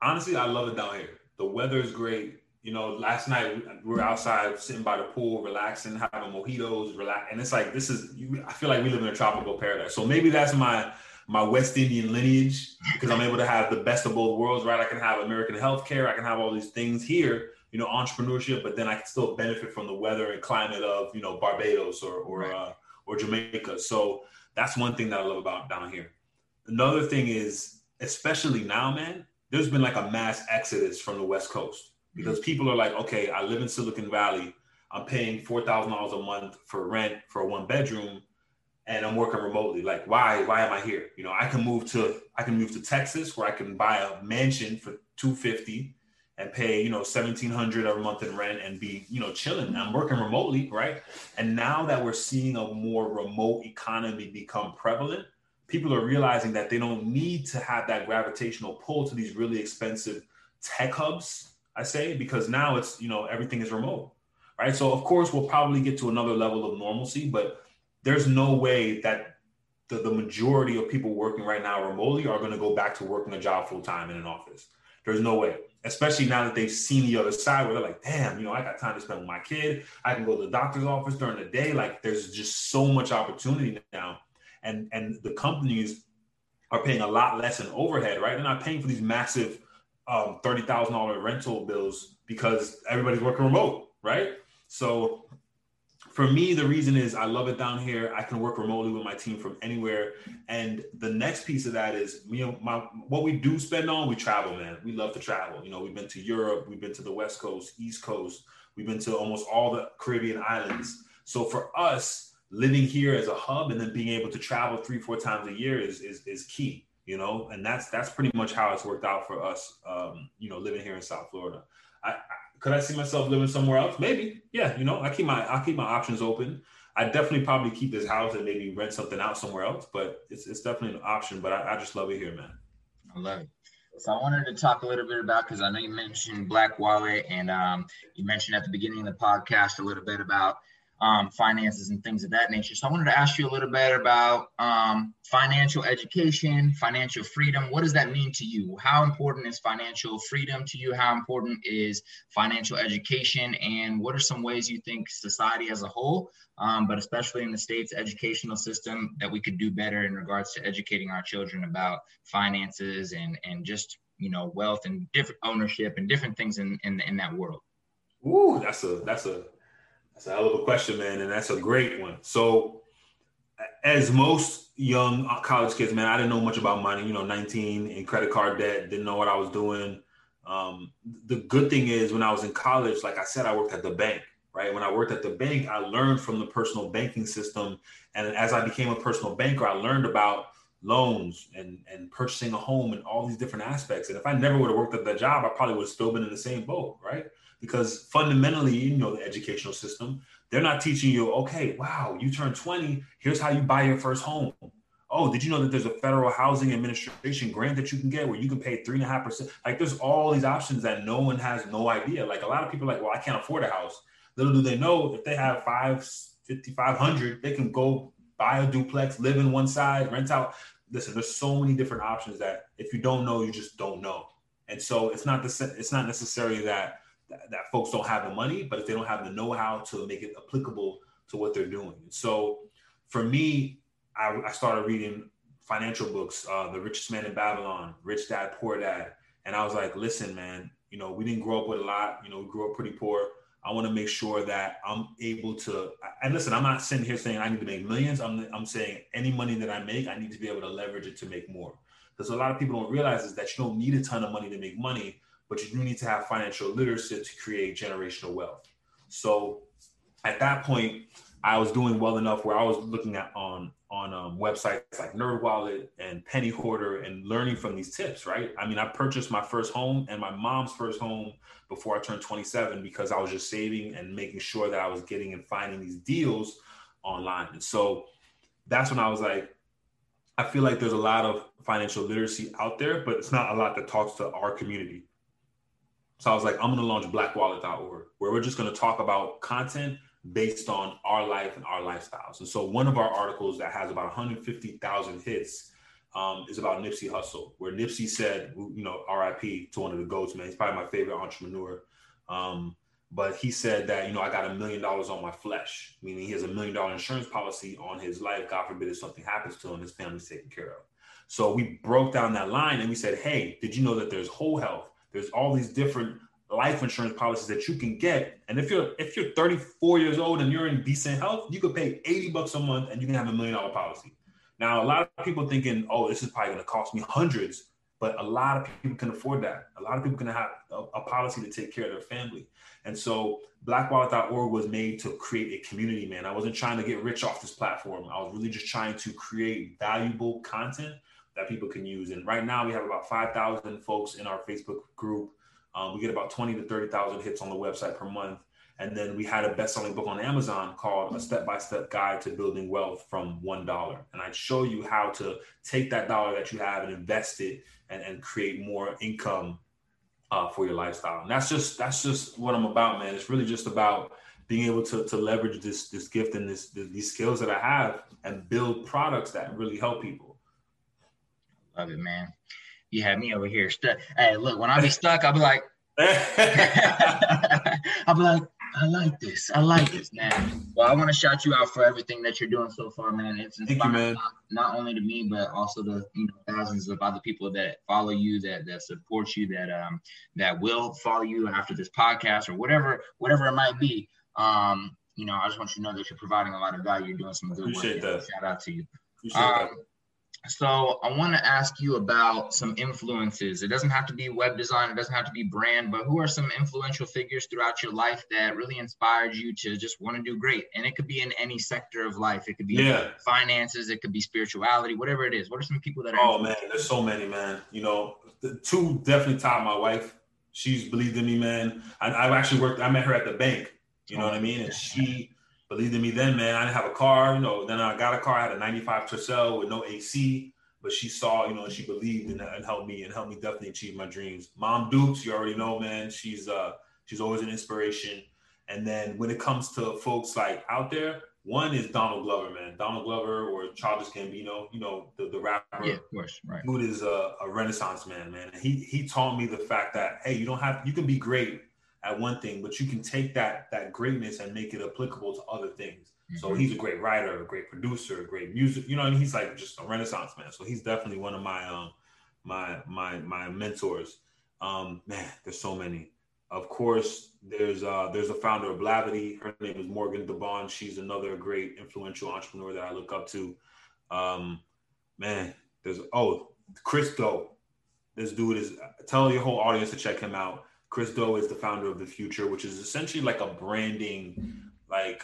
honestly I love it down here. The weather is great. You know, last night we were outside sitting by the pool, relaxing, having mojitos, relax, and it's like this is. I feel like we live in a tropical paradise. So maybe that's my my West Indian lineage because I'm able to have the best of both worlds, right? I can have American healthcare, I can have all these things here, you know, entrepreneurship, but then I can still benefit from the weather and climate of you know Barbados or or right. uh, or Jamaica. So that's one thing that I love about down here. Another thing is, especially now, man, there's been like a mass exodus from the West Coast because mm-hmm. people are like, okay, I live in Silicon Valley. I'm paying four thousand dollars a month for rent for a one bedroom, and I'm working remotely. Like, why? Why am I here? You know, I can move to I can move to Texas where I can buy a mansion for two fifty and pay you know seventeen hundred a month in rent and be you know chilling. I'm working remotely, right? And now that we're seeing a more remote economy become prevalent, people are realizing that they don't need to have that gravitational pull to these really expensive tech hubs I say, because now it's, you know, everything is remote, right? So, of course, we'll probably get to another level of normalcy, but there's no way that the, the majority of people working right now remotely are going to go back to working a job full time in an office. There's no way, especially now that they've seen the other side where they're like, damn, you know, I got time to spend with my kid. I can go to the doctor's office during the day. Like, there's just so much opportunity now. And, and the companies are paying a lot less in overhead, right? They're not paying for these massive um, thirty thousand dollar rental bills because everybody's working remote, right? So for me, the reason is I love it down here. I can work remotely with my team from anywhere. And the next piece of that is, you know, my what we do spend on, we travel, man. We love to travel. You know, we've been to Europe, we've been to the West Coast, East Coast, we've been to almost all the Caribbean islands. So for us, living here as a hub and then being able to travel three, four times a year is is, is key you know, and that's that's pretty much how it's worked out for us. Um, you know, living here in South Florida. I, I, could I see myself living somewhere else? Maybe. Yeah. You know, I keep my I keep my options open. I definitely probably keep this house and maybe rent something out somewhere else, but it's it's definitely an option. But I, I just love it here, man. I love it. So I wanted to talk a little bit about because I know you mentioned Black Wallet and um, you mentioned at the beginning of the podcast a little bit about um, finances and things of that nature. So I wanted to ask you a little bit about um, financial education, financial freedom. What does that mean to you? How important is financial freedom to you? How important is financial education? And what are some ways you think society as a whole, um, but especially in the state's educational system, that we could do better in regards to educating our children about finances and and just you know wealth and different ownership and different things in in, in that world? Ooh, that's a that's a that's a hell of a question, man, and that's a great one. So, as most young college kids, man, I didn't know much about money. You know, 19 in credit card debt, didn't know what I was doing. Um, the good thing is, when I was in college, like I said, I worked at the bank. Right when I worked at the bank, I learned from the personal banking system, and as I became a personal banker, I learned about loans and and purchasing a home and all these different aspects. And if I never would have worked at that job, I probably would have still been in the same boat, right? Because fundamentally, you know, the educational system, they're not teaching you, okay, wow, you turn 20, here's how you buy your first home. Oh, did you know that there's a federal housing administration grant that you can get where you can pay three and a half percent? Like there's all these options that no one has no idea. Like a lot of people are like, well, I can't afford a house. Little do they know if they have five, 5,500, they can go buy a duplex, live in one side, rent out. Listen, there's so many different options that if you don't know, you just don't know. And so it's not the it's not necessarily that that, that folks don't have the money, but if they don't have the know-how to make it applicable to what they're doing. So for me, I, I started reading financial books, uh, The Richest Man in Babylon, Rich Dad, Poor Dad. And I was like, listen, man, you know, we didn't grow up with a lot, you know, we grew up pretty poor. I want to make sure that I'm able to, and listen, I'm not sitting here saying I need to make millions. I'm, I'm saying any money that I make, I need to be able to leverage it to make more. Because a lot of people don't realize is that you don't need a ton of money to make money but you do need to have financial literacy to create generational wealth. So at that point, I was doing well enough where I was looking at on on um, websites like NerdWallet and Penny Hoarder and learning from these tips. Right? I mean, I purchased my first home and my mom's first home before I turned 27 because I was just saving and making sure that I was getting and finding these deals online. And so that's when I was like, I feel like there's a lot of financial literacy out there, but it's not a lot that talks to our community. So I was like, I'm gonna launch blackwallet.org, where we're just gonna talk about content based on our life and our lifestyles. And so one of our articles that has about 150,000 hits um, is about Nipsey Hussle, where Nipsey said, you know, RIP to one of the goats, man. He's probably my favorite entrepreneur. Um, but he said that, you know, I got a million dollars on my flesh, meaning he has a million dollar insurance policy on his life. God forbid if something happens to him, his family's taken care of. So we broke down that line and we said, hey, did you know that there's whole health? There's all these different life insurance policies that you can get. And if you're if you're 34 years old and you're in decent health, you could pay 80 bucks a month and you can have a million dollar policy. Now, a lot of people thinking, oh, this is probably going to cost me hundreds, but a lot of people can afford that. A lot of people can have a, a policy to take care of their family. And so blackwallet.org was made to create a community, man. I wasn't trying to get rich off this platform. I was really just trying to create valuable content that people can use. And right now we have about 5,000 folks in our Facebook group. Um, we get about 20 to 30,000 hits on the website per month. And then we had a best-selling book on Amazon called A Step-by-Step Guide to Building Wealth from One Dollar. And I'd show you how to take that dollar that you have and invest it and, and create more income uh, for your lifestyle. And that's just that's just what I'm about, man. It's really just about being able to, to leverage this this gift and this these skills that I have and build products that really help people. Love it, man. You have me over here stuck. Hey, look, when I be stuck, I'll be like, I'll be like, I like this. I like this, man. Well, I want to shout you out for everything that you're doing so far, man. It's inspiring you, man. Not, not, only to me, but also the you know thousands of other people that follow you, that that support you, that um that will follow you after this podcast or whatever whatever it might be. Um, you know, I just want you to know that you're providing a lot of value. You're doing some good Appreciate work. That. Shout out to you. Appreciate um, that. So I want to ask you about some influences. It doesn't have to be web design, it doesn't have to be brand, but who are some influential figures throughout your life that really inspired you to just want to do great? And it could be in any sector of life. It could be yeah. finances, it could be spirituality, whatever it is. What are some people that are Oh man, there's so many, man. You know, the two definitely top my wife. She's believed in me, man. I, I've actually worked, I met her at the bank. You know what I mean? And she believed in me then, man. I didn't have a car, you know. Then I got a car. I had a '95 Tercel with no AC, but she saw, you know, and she believed in that and helped me and helped me definitely achieve my dreams. Mom Dukes, you already know, man. She's uh she's always an inspiration. And then when it comes to folks like out there, one is Donald Glover, man. Donald Glover or Childish Gambino, you know, the, the rapper. Yeah, of course, right. Dude is a, a renaissance man, man. He he taught me the fact that hey, you don't have you can be great at one thing, but you can take that that greatness and make it applicable to other things. Mm-hmm. So he's a great writer, a great producer, a great music. You know, and he's like just a renaissance man. So he's definitely one of my um my my my mentors. Um, man, there's so many. Of course, there's uh there's a founder of Blavity. Her name is Morgan DeBaun. She's another great influential entrepreneur that I look up to. Um, man, there's oh Chris Do. This dude is tell your whole audience to check him out. Chris Do is the founder of the Futur, which is essentially like a branding like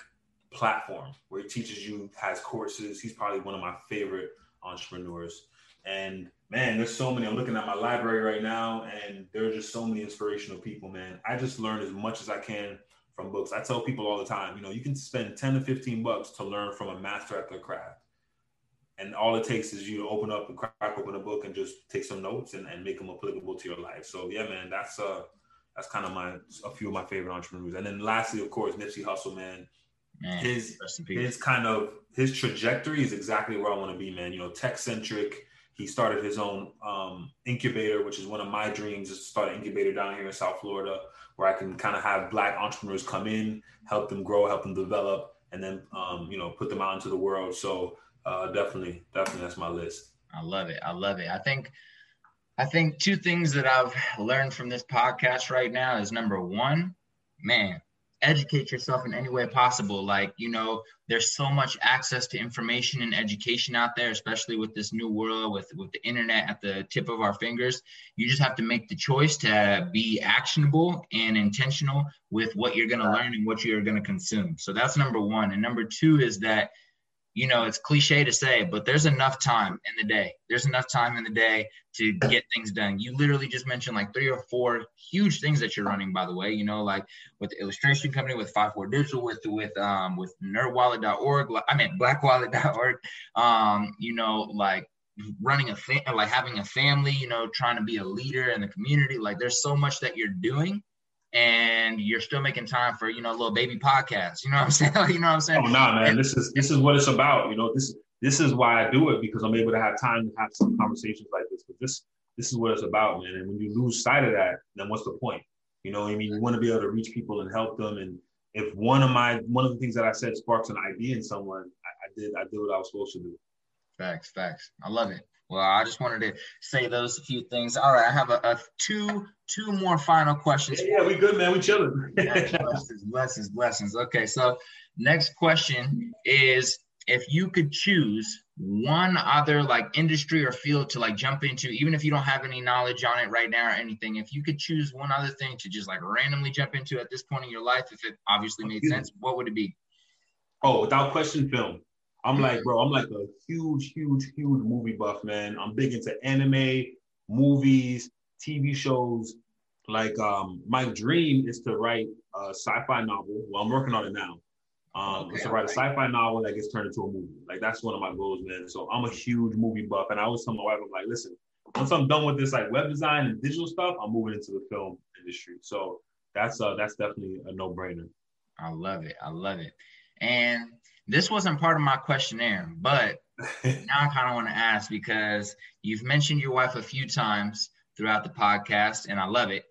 platform where he teaches you, has courses. He's probably one of my favorite entrepreneurs. And man, there's so many. I'm looking at my library right now, and there are just so many inspirational people, man. I just learn as much as I can from books. I tell people all the time, you know, you can spend 10 to 15 bucks to learn from a master at their craft. And all it takes is you to open up and crack open a book and just take some notes and, and make them applicable to your life. So yeah, man, that's uh that's kind of my a few of my favorite entrepreneurs. And then lastly, of course, Nipsey Hussle, man. Man, his rest in peace. his kind of his trajectory is exactly where I want to be, man. You know, tech centric. He started his own um, incubator, which is one of my dreams, is to start an incubator down here in South Florida, where I can kind of have black entrepreneurs come in, help them grow, help them develop, and then um, you know put them out into the world. So uh, definitely, definitely, that's my list. I love it. I love it. I think I think two things that I've learned from this podcast right now is number one, man, educate yourself in any way possible. Like, you know, there's so much access to information and education out there, especially with this new world, with, with the internet at the tip of our fingers. You just have to make the choice to be actionable and intentional with what you're going to learn and what you're going to consume. So that's number one. And number two is that you know, it's cliche to say, but there's enough time in the day. There's enough time in the day to get things done. You literally just mentioned like three or four huge things that you're running, by the way, you know, like with the illustration company, with 5four Digital, with with um with nerdwallet.org, I mean blackwallet.org, um, you know, like running a fa- like having a family, you know, trying to be a leader in the community. Like there's so much that you're doing and you're still making time for you know a little baby podcast. You know what I'm saying? you know what I'm saying? Oh no, nah, man. This is this is what it's about. You know, this this is why I do it because I'm able to have time to have some conversations like this. But this this is what it's about, man. And when you lose sight of that, then what's the point? You know, I mean, you want to be able to reach people and help them. And if one of my one of the things that I said sparks an idea in someone, I, I did I did what I was supposed to do. Facts, facts. I love it. Well, I just wanted to say those few things. All right, I have a, a two two more final questions. Yeah, yeah, we good, man. We chilling. blessings, blessings, blessings. Okay, so next question is if you could choose one other like industry or field to like jump into, even if you don't have any knowledge on it right now or anything, if you could choose one other thing to just like randomly jump into at this point in your life, if it obviously made sense, what would it be? Oh, without question, film. I'm like, bro, I'm like a huge, huge, huge movie buff, man. I'm big into anime, movies, TV shows. Like, um, my dream is to write a sci-fi novel. Well, I'm working on it now. Um, okay, to write a sci-fi novel that gets turned into a movie. Like that's one of my goals, man. So I'm a huge movie buff, and I always tell my wife, I'm like, listen, once I'm done with this like web design and digital stuff, I'm moving into the film industry. So that's uh that's definitely a no-brainer. I love it. I love it. And this wasn't part of my questionnaire, but now I kind of want to ask because you've mentioned your wife a few times throughout the podcast, and I love it.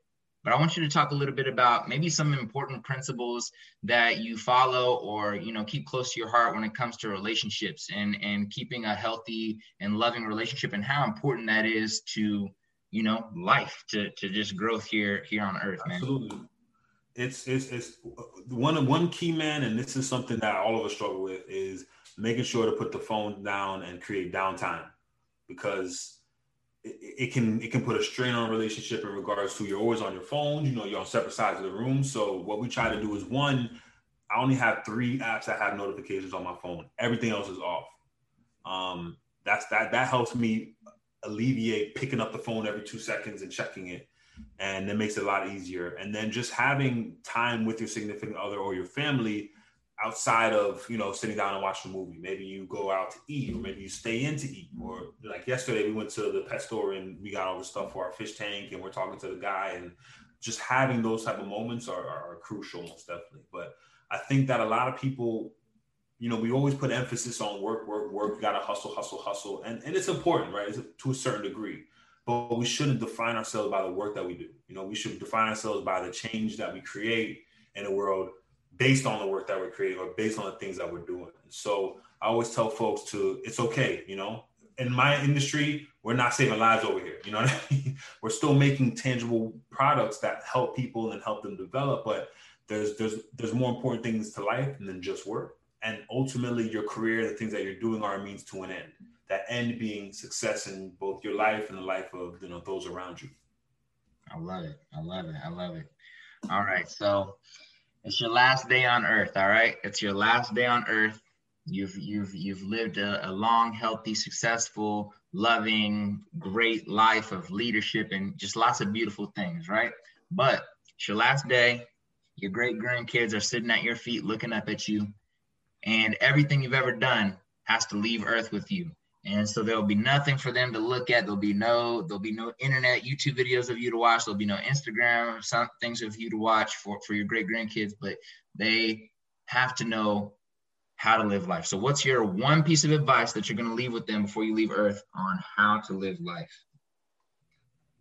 But I want you to talk a little bit about maybe some important principles that you follow or you know keep close to your heart when it comes to relationships and and keeping a healthy and loving relationship and how important that is to you know life to to just growth here here on earth man absolutely it's it's it's one one key man, and this is something that all of us struggle with is making sure to put the phone down and create downtime because it, it, can it can put a strain on a relationship in regards to you're always on your phone, you know, you're on separate sides of the room. So what we try to do is one, I only have three apps that have notifications on my phone. Everything else is off. Um, that's that that helps me alleviate picking up the phone every two seconds and checking it and it makes it a lot easier. And then just having time with your significant other or your family outside of you know sitting down and watching a movie. Maybe you go out to eat, or maybe you stay in to eat. Or like yesterday, we went to the pet store and we got all the stuff for our fish tank, and we're talking to the guy, and just having those type of moments are, are, crucial, most definitely. But I think that a lot of people you know, we always put emphasis on work, work, work. We got to hustle, hustle, hustle, and and it's important, right? It's to a certain degree but we shouldn't define ourselves by the work that we do. You know, we should define ourselves by the change that we create in the world based on the work that we're creating or based on the things that we're doing. So I always tell folks to, it's okay, you know, in my industry, we're not saving lives over here. You know I mean? We're still making tangible products that help people and help them develop, but there's there's there's more important things to life than just work. And ultimately your career, the things that you're doing are a means to an end that end being success in both your life and the life of you know those around you. I love it. I love it. I love it. All right. So it's your last day on earth. All right. It's your last day on earth. You've you've you've lived a, a long, healthy, successful, loving, great life of leadership and just lots of beautiful things, right? But it's your last day. Your great grandkids are sitting at your feet looking up at you, and everything you've ever done has to leave earth with you and so there'll be nothing for them to look at. There'll be no there'll be no internet youtube videos of you to watch. There'll be no instagram some things of you to watch for, for your great grandkids but they have to know how to live life. So what's your one piece of advice that you're going to leave with them before you leave earth on how to live life?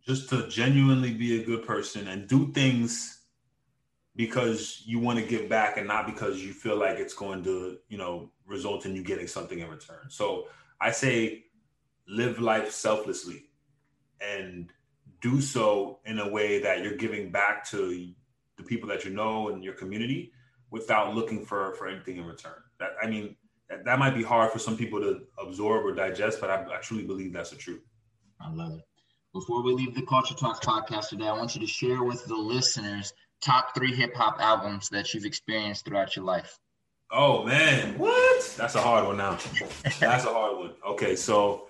Just to genuinely be a good person and do things because you want to give back and not because you feel like it's going to you know result in you getting something in return. So I say live life selflessly and do so in a way that you're giving back to the people that you know and your community without looking for for anything in return. That I mean, that, that might be hard for some people to absorb or digest, but I, I truly believe that's the truth. I love it. Before we leave the Culture Talks podcast today, I want you to share with the listeners top three hip hop albums that you've experienced throughout your life. Oh man, what? That's a hard one now. That's a hard one. Okay, so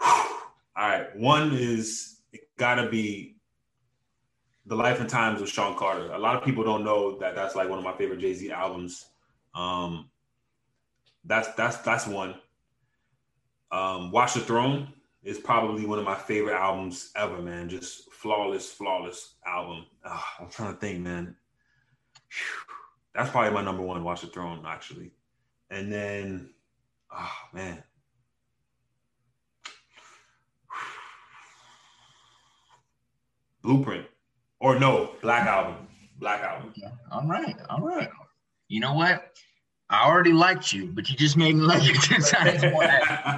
all right, one is it gotta be the life and times of Sean Carter. A lot of people don't know that that's like one of my favorite Jay Z albums. Um, that's that's that's one. Um, Watch the Throne is probably one of my favorite albums ever, man. Just flawless, flawless album. Ah, I'm trying to think, man. Whew. That's probably my number one. Watch the Throne, actually. And then, oh man. Blueprint. Or no, Black Album. Black Album. All right. All right. You know what? I already liked you, but you just made me like you ten times more.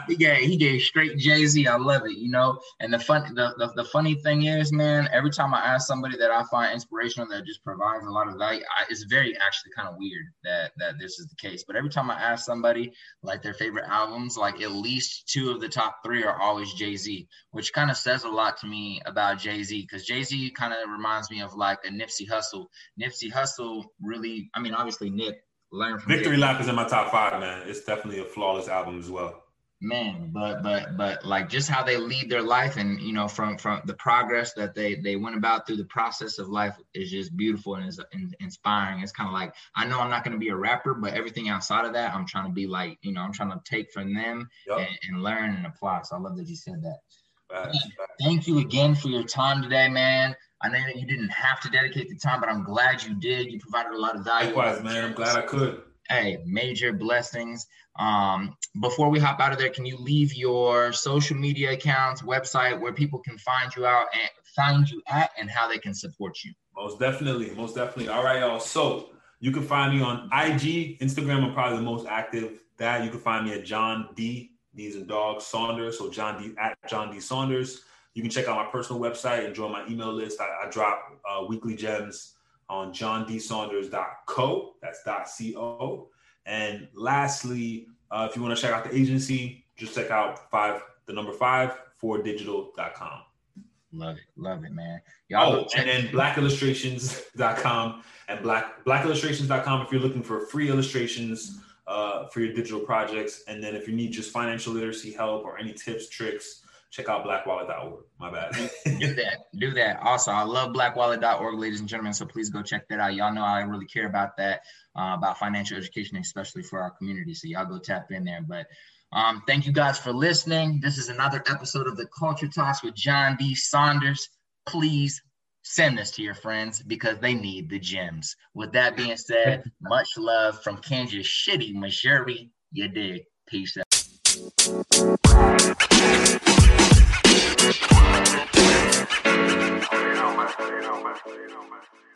he gave he gave straight Jay Z. I love it, you know. And the fun the, the, the funny thing is, man, every time I ask somebody that I find inspirational that just provides a lot of value, I, it's very actually kind of weird that that this is the case. But every time I ask somebody like their favorite albums, like at least two of the top three are always Jay Z, which kind of says a lot to me about Jay Z because Jay Z kind of reminds me of like a Nipsey Hussle. Nipsey Hussle really, I mean, obviously Nip learn from Victory Lap is in my top five, man. It's definitely a flawless album as well. man but but but like just how they lead their life and you know from from the progress that they they went about through the process of life is just beautiful and is in, inspiring it's kind of like i know i'm not going to be a rapper but everything outside of that i'm trying to be like you know i'm trying to take from them Yup. and, and learn and apply so i love that you said that thank you again for your time today man i know that you didn't have to dedicate the time but i'm glad you did you provided a lot of value Likewise, man. I'm glad I could. hey major blessings um before we hop out of there can you leave your social media accounts website where people can find you out and find you at and how they can support you Most definitely, most definitely. All right, y'all. So you can find me on IG, Instagram. I'm probably the most active. That you can find me at John D. D's and Dogs Saunders. So John D at John D Saunders. You can check out my personal website and join my email list. I, I drop uh, weekly gems on johnDsaunders.co. That's .co. And lastly, uh, if you want to check out the agency, just check out five the number five four digital.com. love it love it man y'all Oh, check- and then blackillustrations.com and black blackillustrations.com if you're looking for free illustrations uh, for your digital projects. And then if you need just financial literacy help or any tips, tricks, check out blackwallet.org. My bad. do that. Do that. Also i love blackwallet.org ladies and gentlemen so please go check that out. Y'all know i really care about that uh, about financial education especially for our community so y'all go tap in there. But um, thank you guys for listening. This is another episode of the culture talks with john d. Saunders. Please send this to your friends because they need the gems. With that being said much love from kansas city missouri. You dig. Peace out you don't mess with it, you don't mess with it, you don't mess with it.